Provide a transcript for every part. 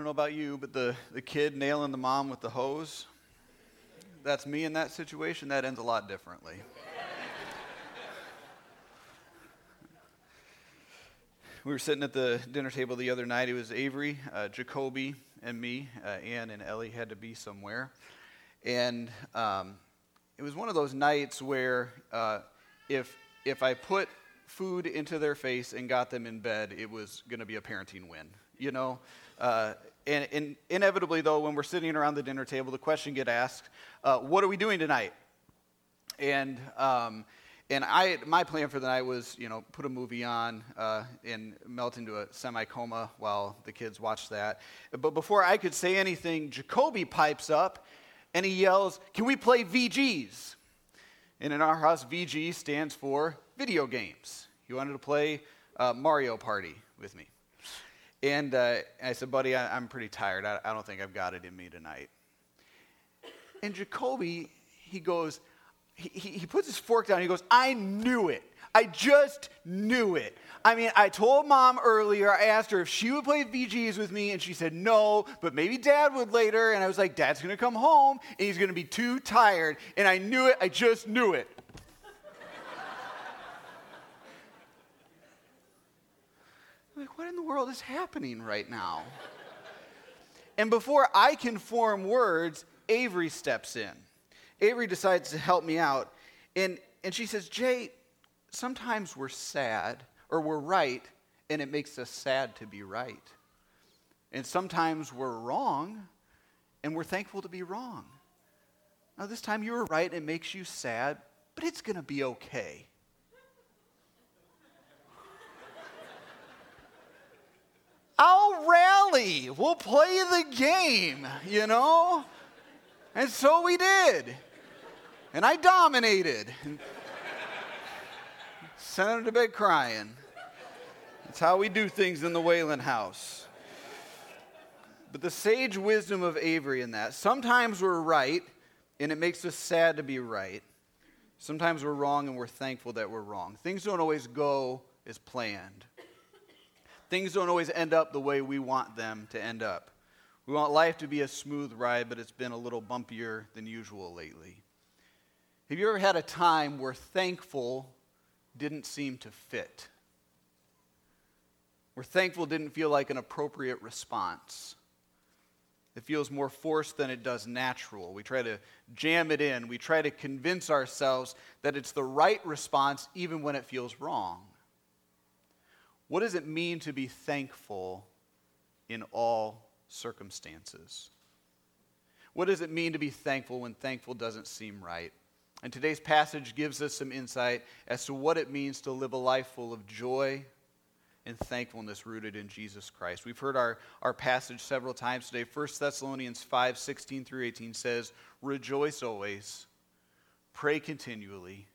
don't know about you, but the, the kid nailing the mom with the hose, that's me in that situation. That ends a lot differently. we were sitting at the dinner table the other night. It was Avery, uh, Jacoby, and me. Uh, Ann and Ellie had to be somewhere. And um, it was one of those nights where uh, if, if I put food into their face and got them in bed, it was going to be a parenting win, you know? Uh, and, and, inevitably, though, when we're sitting around the dinner table, the question get asked, uh, "What are we doing tonight?" And um, and I, my plan for the night was, you know, put a movie on uh, and melt into a semi-coma while the kids watch that. But before I could say anything, Jacoby pipes up and he yells, "Can we play VGs?" And in our house, VG stands for video games. He wanted to play uh, Mario Party with me. And uh, I said, buddy, I, am pretty tired. I, I don't think I've got it in me tonight. And Jacoby, he goes, he, he puts his fork down. He goes, I knew it. I just knew it. I mean, I told mom earlier, I asked her if she would play VGs with me, and she said no, but maybe dad would later. And I was like, Dad's gonna come home, and he's gonna be too tired. And I knew it, I just knew it. like, what in the world is happening right now? and before I can form words, Avery steps in. Avery decides to help me out. And, and she says, Jay, sometimes we're sad or we're right, and it makes us sad to be right. And sometimes we're wrong, and we're thankful to be wrong. Now, this time you were right, and it makes you sad, but it's going to be okay. I'll rally. We'll play the game, you know? And so we did. And I dominated. Sent him to bed crying. That's how we do things in the Whalen house. But the sage wisdom of Avery in that sometimes we're right, and it makes us sad to be right. Sometimes we're wrong, and we're thankful that we're wrong. Things don't always go as planned things don't always end up the way we want them to end up. We want life to be a smooth ride, but it's been a little bumpier than usual lately. Have you ever had a time where thankful didn't seem to fit? Where thankful didn't feel like an appropriate response? It feels more forced than it does natural. We try to jam it in. We try to convince ourselves that it's the right response even when it feels wrong. What does it mean to be thankful in all circumstances? What does it mean to be thankful when thankful doesn't seem right? And today's passage gives us some insight as to what it means to live a life full of joy and thankfulness rooted in Jesus Christ. We've heard our, our passage several times today. 1 Thessalonians 5 16 through 18 says, Rejoice always, pray continually,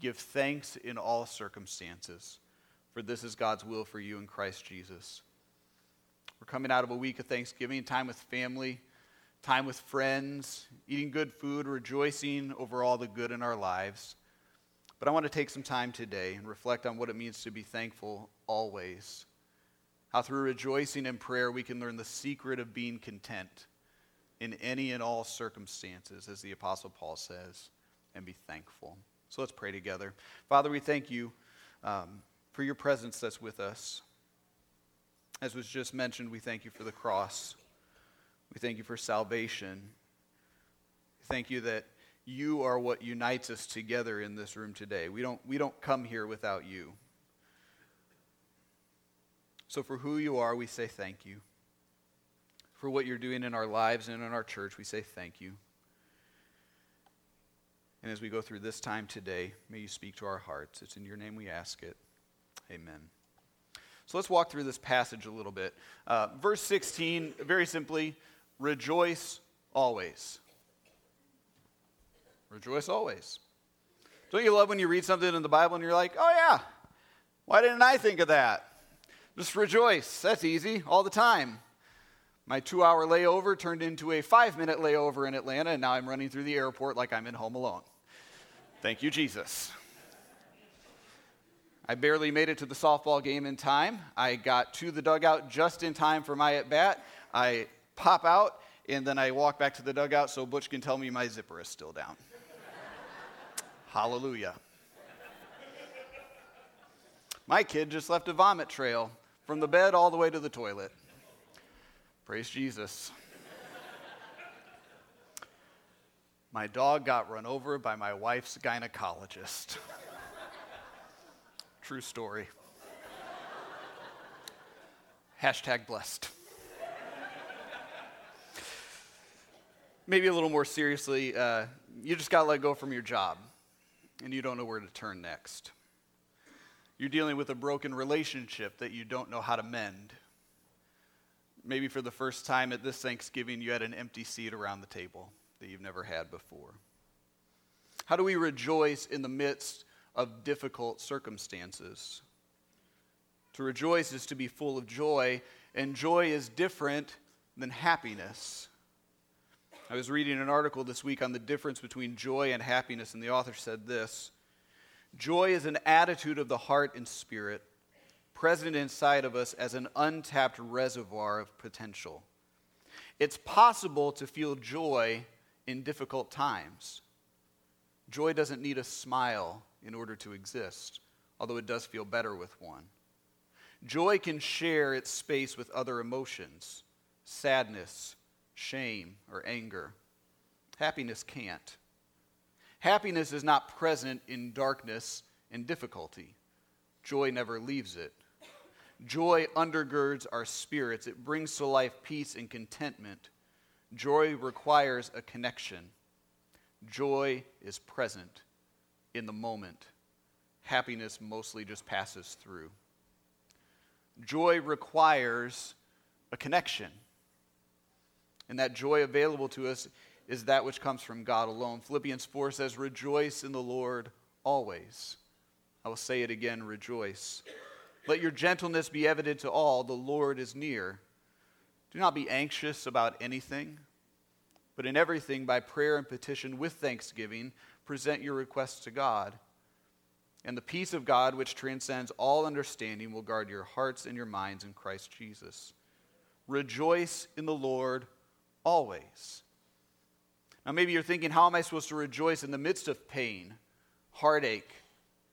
give thanks in all circumstances for this is God's will for you in Christ Jesus. We're coming out of a week of Thanksgiving, time with family, time with friends, eating good food, rejoicing over all the good in our lives. But I want to take some time today and reflect on what it means to be thankful always. How through rejoicing and prayer we can learn the secret of being content in any and all circumstances, as the Apostle Paul says, and be thankful. So let's pray together. Father, we thank you. Um, for your presence that's with us. As was just mentioned, we thank you for the cross. We thank you for salvation. Thank you that you are what unites us together in this room today. We don't, we don't come here without you. So, for who you are, we say thank you. For what you're doing in our lives and in our church, we say thank you. And as we go through this time today, may you speak to our hearts. It's in your name we ask it. Amen. So let's walk through this passage a little bit. Uh, verse 16, very simply, rejoice always. Rejoice always. Don't you love when you read something in the Bible and you're like, oh yeah, why didn't I think of that? Just rejoice. That's easy all the time. My two hour layover turned into a five minute layover in Atlanta, and now I'm running through the airport like I'm in Home Alone. Thank you, Jesus. I barely made it to the softball game in time. I got to the dugout just in time for my at bat. I pop out, and then I walk back to the dugout so Butch can tell me my zipper is still down. Hallelujah. My kid just left a vomit trail from the bed all the way to the toilet. Praise Jesus. my dog got run over by my wife's gynecologist. True story. Hashtag blessed. Maybe a little more seriously, uh, you just got let go from your job and you don't know where to turn next. You're dealing with a broken relationship that you don't know how to mend. Maybe for the first time at this Thanksgiving, you had an empty seat around the table that you've never had before. How do we rejoice in the midst of difficult circumstances? To rejoice is to be full of joy, and joy is different than happiness. I was reading an article this week on the difference between joy and happiness, and the author said this Joy is an attitude of the heart and spirit present inside of us as an untapped reservoir of potential. It's possible to feel joy in difficult times. Joy doesn't need a smile in order to exist, although it does feel better with one. Joy can share its space with other emotions sadness, shame, or anger. Happiness can't. Happiness is not present in darkness and difficulty. Joy never leaves it. Joy undergirds our spirits, it brings to life peace and contentment. Joy requires a connection. Joy is present in the moment. Happiness mostly just passes through. Joy requires a connection. And that joy available to us is that which comes from God alone. Philippians 4 says, Rejoice in the Lord always. I will say it again, rejoice. Let your gentleness be evident to all, the Lord is near. Do not be anxious about anything, but in everything, by prayer and petition with thanksgiving, present your requests to God. And the peace of God, which transcends all understanding, will guard your hearts and your minds in Christ Jesus. Rejoice in the Lord always. Now, maybe you're thinking, how am I supposed to rejoice in the midst of pain, heartache,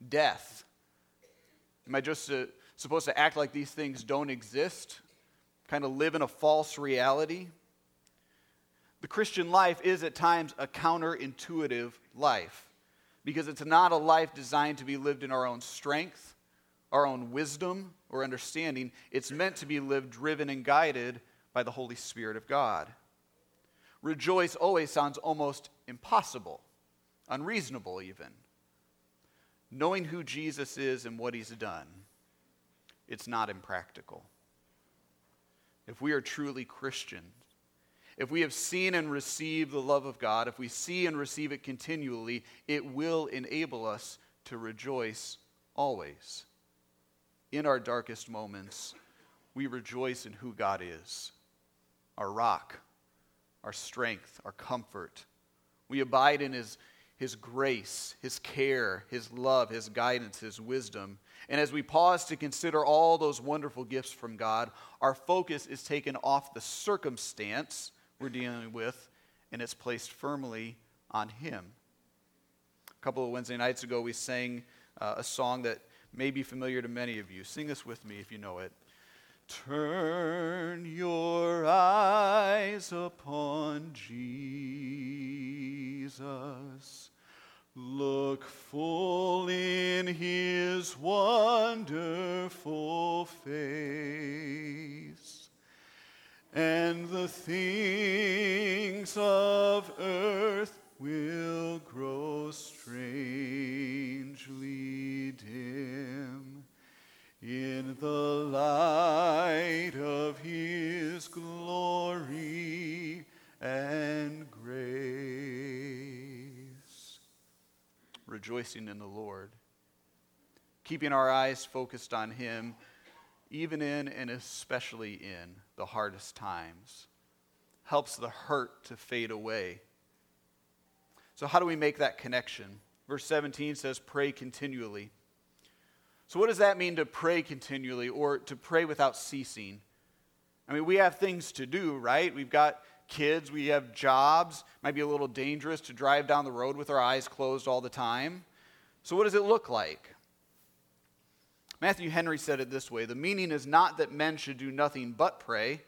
death? Am I just uh, supposed to act like these things don't exist? Kind of live in a false reality? The Christian life is at times a counterintuitive life because it's not a life designed to be lived in our own strength, our own wisdom, or understanding. It's meant to be lived driven and guided by the Holy Spirit of God. Rejoice always sounds almost impossible, unreasonable even. Knowing who Jesus is and what he's done, it's not impractical. If we are truly Christians, if we have seen and received the love of God, if we see and receive it continually, it will enable us to rejoice always. In our darkest moments, we rejoice in who God is our rock, our strength, our comfort. We abide in His, His grace, His care, His love, His guidance, His wisdom. And as we pause to consider all those wonderful gifts from God, our focus is taken off the circumstance we're dealing with and it's placed firmly on Him. A couple of Wednesday nights ago, we sang uh, a song that may be familiar to many of you. Sing this with me if you know it. Turn your eyes upon Jesus. Look full in his wonderful face, and the things of earth will grow strangely dim in the light of his glory and grace. Rejoicing in the Lord, keeping our eyes focused on him, even in and especially in the hardest times, helps the hurt to fade away. So, how do we make that connection? Verse 17 says, Pray continually. So, what does that mean to pray continually or to pray without ceasing? I mean, we have things to do, right? We've got kids, we have jobs. Might be a little dangerous to drive down the road with our eyes closed all the time. So, what does it look like? Matthew Henry said it this way The meaning is not that men should do nothing but pray,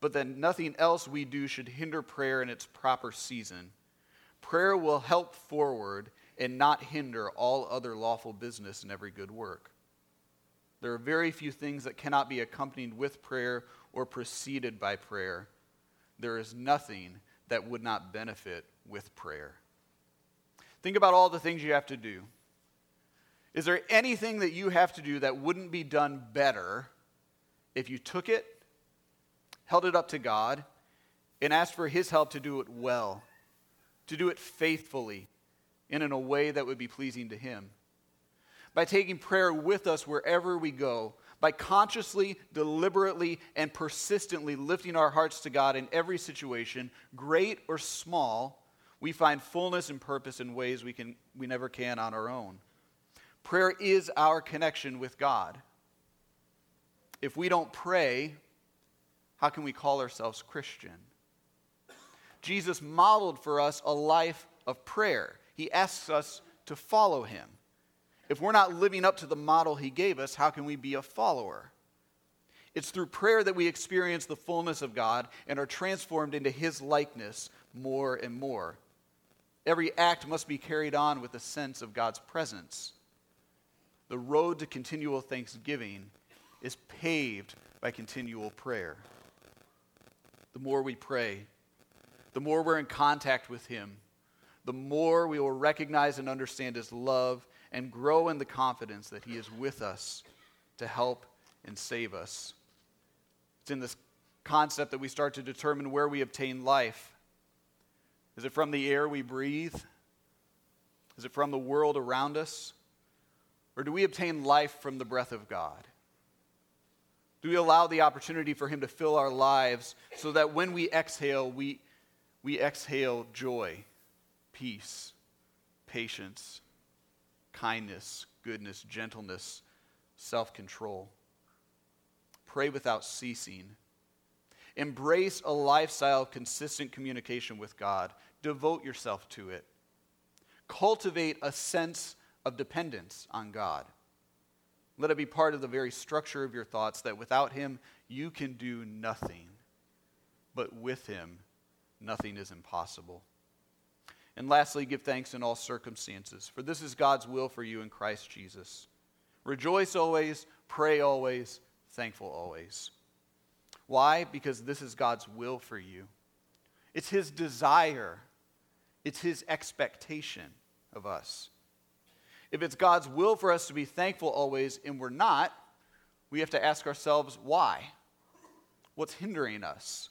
but that nothing else we do should hinder prayer in its proper season. Prayer will help forward and not hinder all other lawful business and every good work. There are very few things that cannot be accompanied with prayer or preceded by prayer. There is nothing that would not benefit with prayer. Think about all the things you have to do. Is there anything that you have to do that wouldn't be done better if you took it, held it up to God, and asked for His help to do it well, to do it faithfully, and in a way that would be pleasing to Him? By taking prayer with us wherever we go, by consciously, deliberately, and persistently lifting our hearts to God in every situation, great or small, we find fullness and purpose in ways we, can, we never can on our own. Prayer is our connection with God. If we don't pray, how can we call ourselves Christian? Jesus modeled for us a life of prayer. He asks us to follow him. If we're not living up to the model he gave us, how can we be a follower? It's through prayer that we experience the fullness of God and are transformed into his likeness more and more. Every act must be carried on with a sense of God's presence. The road to continual thanksgiving is paved by continual prayer. The more we pray, the more we're in contact with Him, the more we will recognize and understand His love and grow in the confidence that He is with us to help and save us. It's in this concept that we start to determine where we obtain life. Is it from the air we breathe? Is it from the world around us? Or do we obtain life from the breath of God? Do we allow the opportunity for Him to fill our lives so that when we exhale, we, we exhale joy, peace, patience, kindness, goodness, gentleness, self control? Pray without ceasing. Embrace a lifestyle of consistent communication with God. Devote yourself to it. Cultivate a sense of dependence on God. Let it be part of the very structure of your thoughts that without Him, you can do nothing. But with Him, nothing is impossible. And lastly, give thanks in all circumstances, for this is God's will for you in Christ Jesus. Rejoice always, pray always, thankful always. Why? Because this is God's will for you. It's His desire, it's His expectation of us. If it's God's will for us to be thankful always and we're not, we have to ask ourselves why? What's hindering us?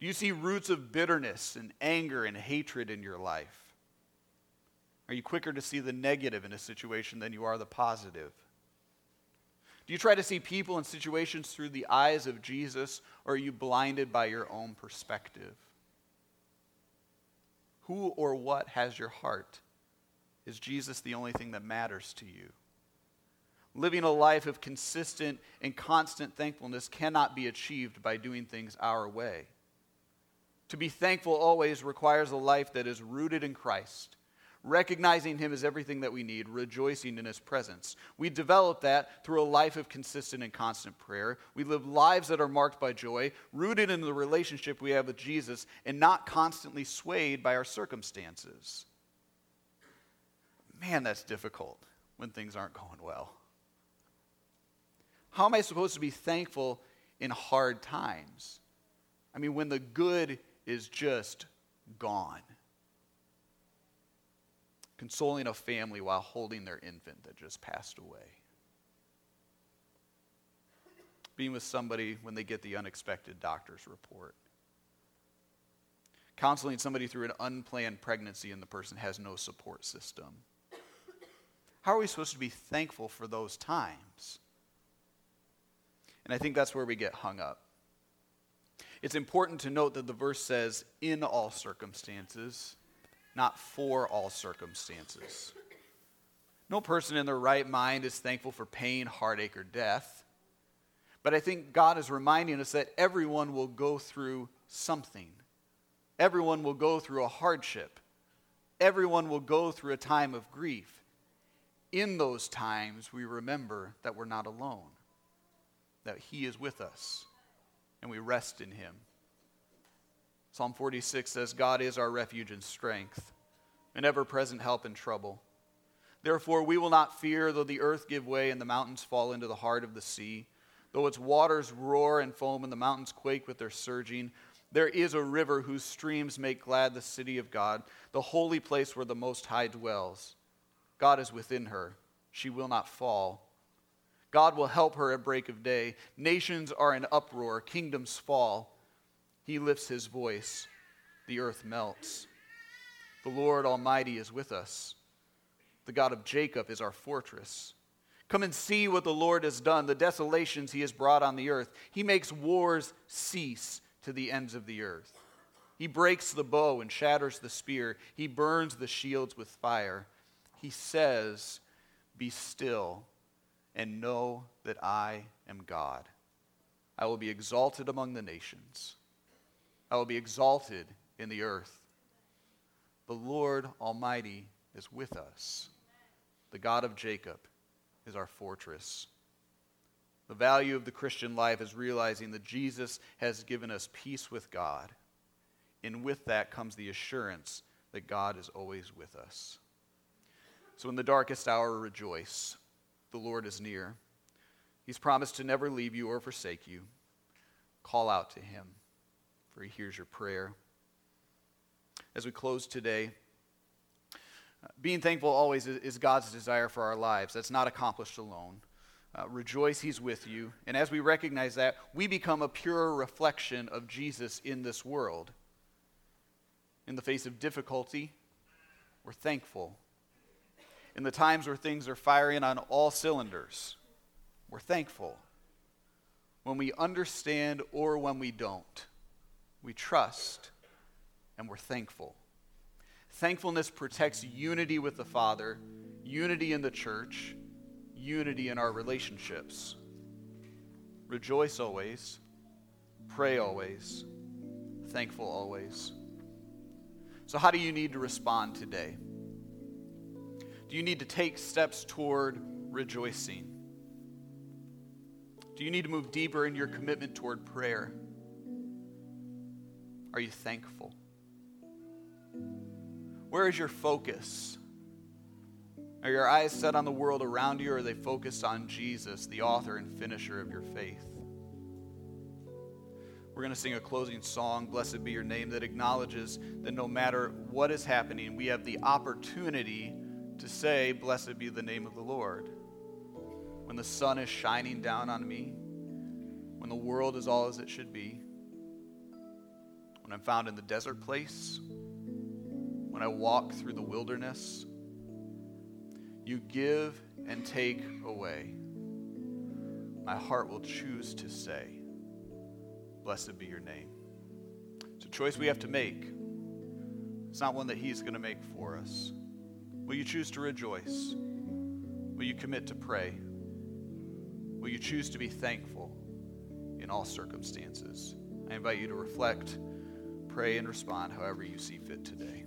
Do you see roots of bitterness and anger and hatred in your life? Are you quicker to see the negative in a situation than you are the positive? Do you try to see people and situations through the eyes of Jesus, or are you blinded by your own perspective? Who or what has your heart? Is Jesus the only thing that matters to you? Living a life of consistent and constant thankfulness cannot be achieved by doing things our way. To be thankful always requires a life that is rooted in Christ, recognizing Him as everything that we need, rejoicing in His presence. We develop that through a life of consistent and constant prayer. We live lives that are marked by joy, rooted in the relationship we have with Jesus, and not constantly swayed by our circumstances man, that's difficult when things aren't going well. How am I supposed to be thankful in hard times? I mean, when the good is just gone. Consoling a family while holding their infant that just passed away. Being with somebody when they get the unexpected doctor's report. Counseling somebody through an unplanned pregnancy and the person has no support system. How are we supposed to be thankful for those times? And I think that's where we get hung up. It's important to note that the verse says, in all circumstances, not for all circumstances. No person in their right mind is thankful for pain, heartache, or death. But I think God is reminding us that everyone will go through something. Everyone will go through a hardship. Everyone will go through a time of grief. In those times, we remember that we're not alone, that He is with us, and we rest in Him. Psalm 46 says, God is our refuge and strength, an ever present help in trouble. Therefore, we will not fear though the earth give way and the mountains fall into the heart of the sea, though its waters roar and foam and the mountains quake with their surging. There is a river whose streams make glad the city of God, the holy place where the Most High dwells. God is within her. She will not fall. God will help her at break of day. Nations are in uproar, kingdoms fall. He lifts his voice, the earth melts. The Lord Almighty is with us. The God of Jacob is our fortress. Come and see what the Lord has done, the desolations he has brought on the earth. He makes wars cease to the ends of the earth. He breaks the bow and shatters the spear. He burns the shields with fire. He says, Be still and know that I am God. I will be exalted among the nations, I will be exalted in the earth. The Lord Almighty is with us. The God of Jacob is our fortress. The value of the Christian life is realizing that Jesus has given us peace with God. And with that comes the assurance that God is always with us. So in the darkest hour, rejoice. The Lord is near. He's promised to never leave you or forsake you. Call out to him, for he hears your prayer. As we close today, being thankful always is God's desire for our lives. That's not accomplished alone. Uh, rejoice, He's with you. And as we recognize that, we become a pure reflection of Jesus in this world. In the face of difficulty, we're thankful in the times where things are firing on all cylinders, we're thankful. When we understand or when we don't, we trust and we're thankful. Thankfulness protects unity with the Father, unity in the church, unity in our relationships. Rejoice always, pray always, thankful always. So, how do you need to respond today? Do you need to take steps toward rejoicing? Do you need to move deeper in your commitment toward prayer? Are you thankful? Where is your focus? Are your eyes set on the world around you, or are they focused on Jesus, the author and finisher of your faith? We're going to sing a closing song, Blessed Be Your Name, that acknowledges that no matter what is happening, we have the opportunity to say, Blessed be the name of the Lord. When the sun is shining down on me, when the world is all as it should be, when I'm found in the desert place, when I walk through the wilderness, you give and take away. My heart will choose to say, Blessed be your name. It's a choice we have to make. It's not one that He's going to make for us. Will you choose to rejoice? Will you commit to pray? Will you choose to be thankful in all circumstances? I invite you to reflect, pray, and respond however you see fit today.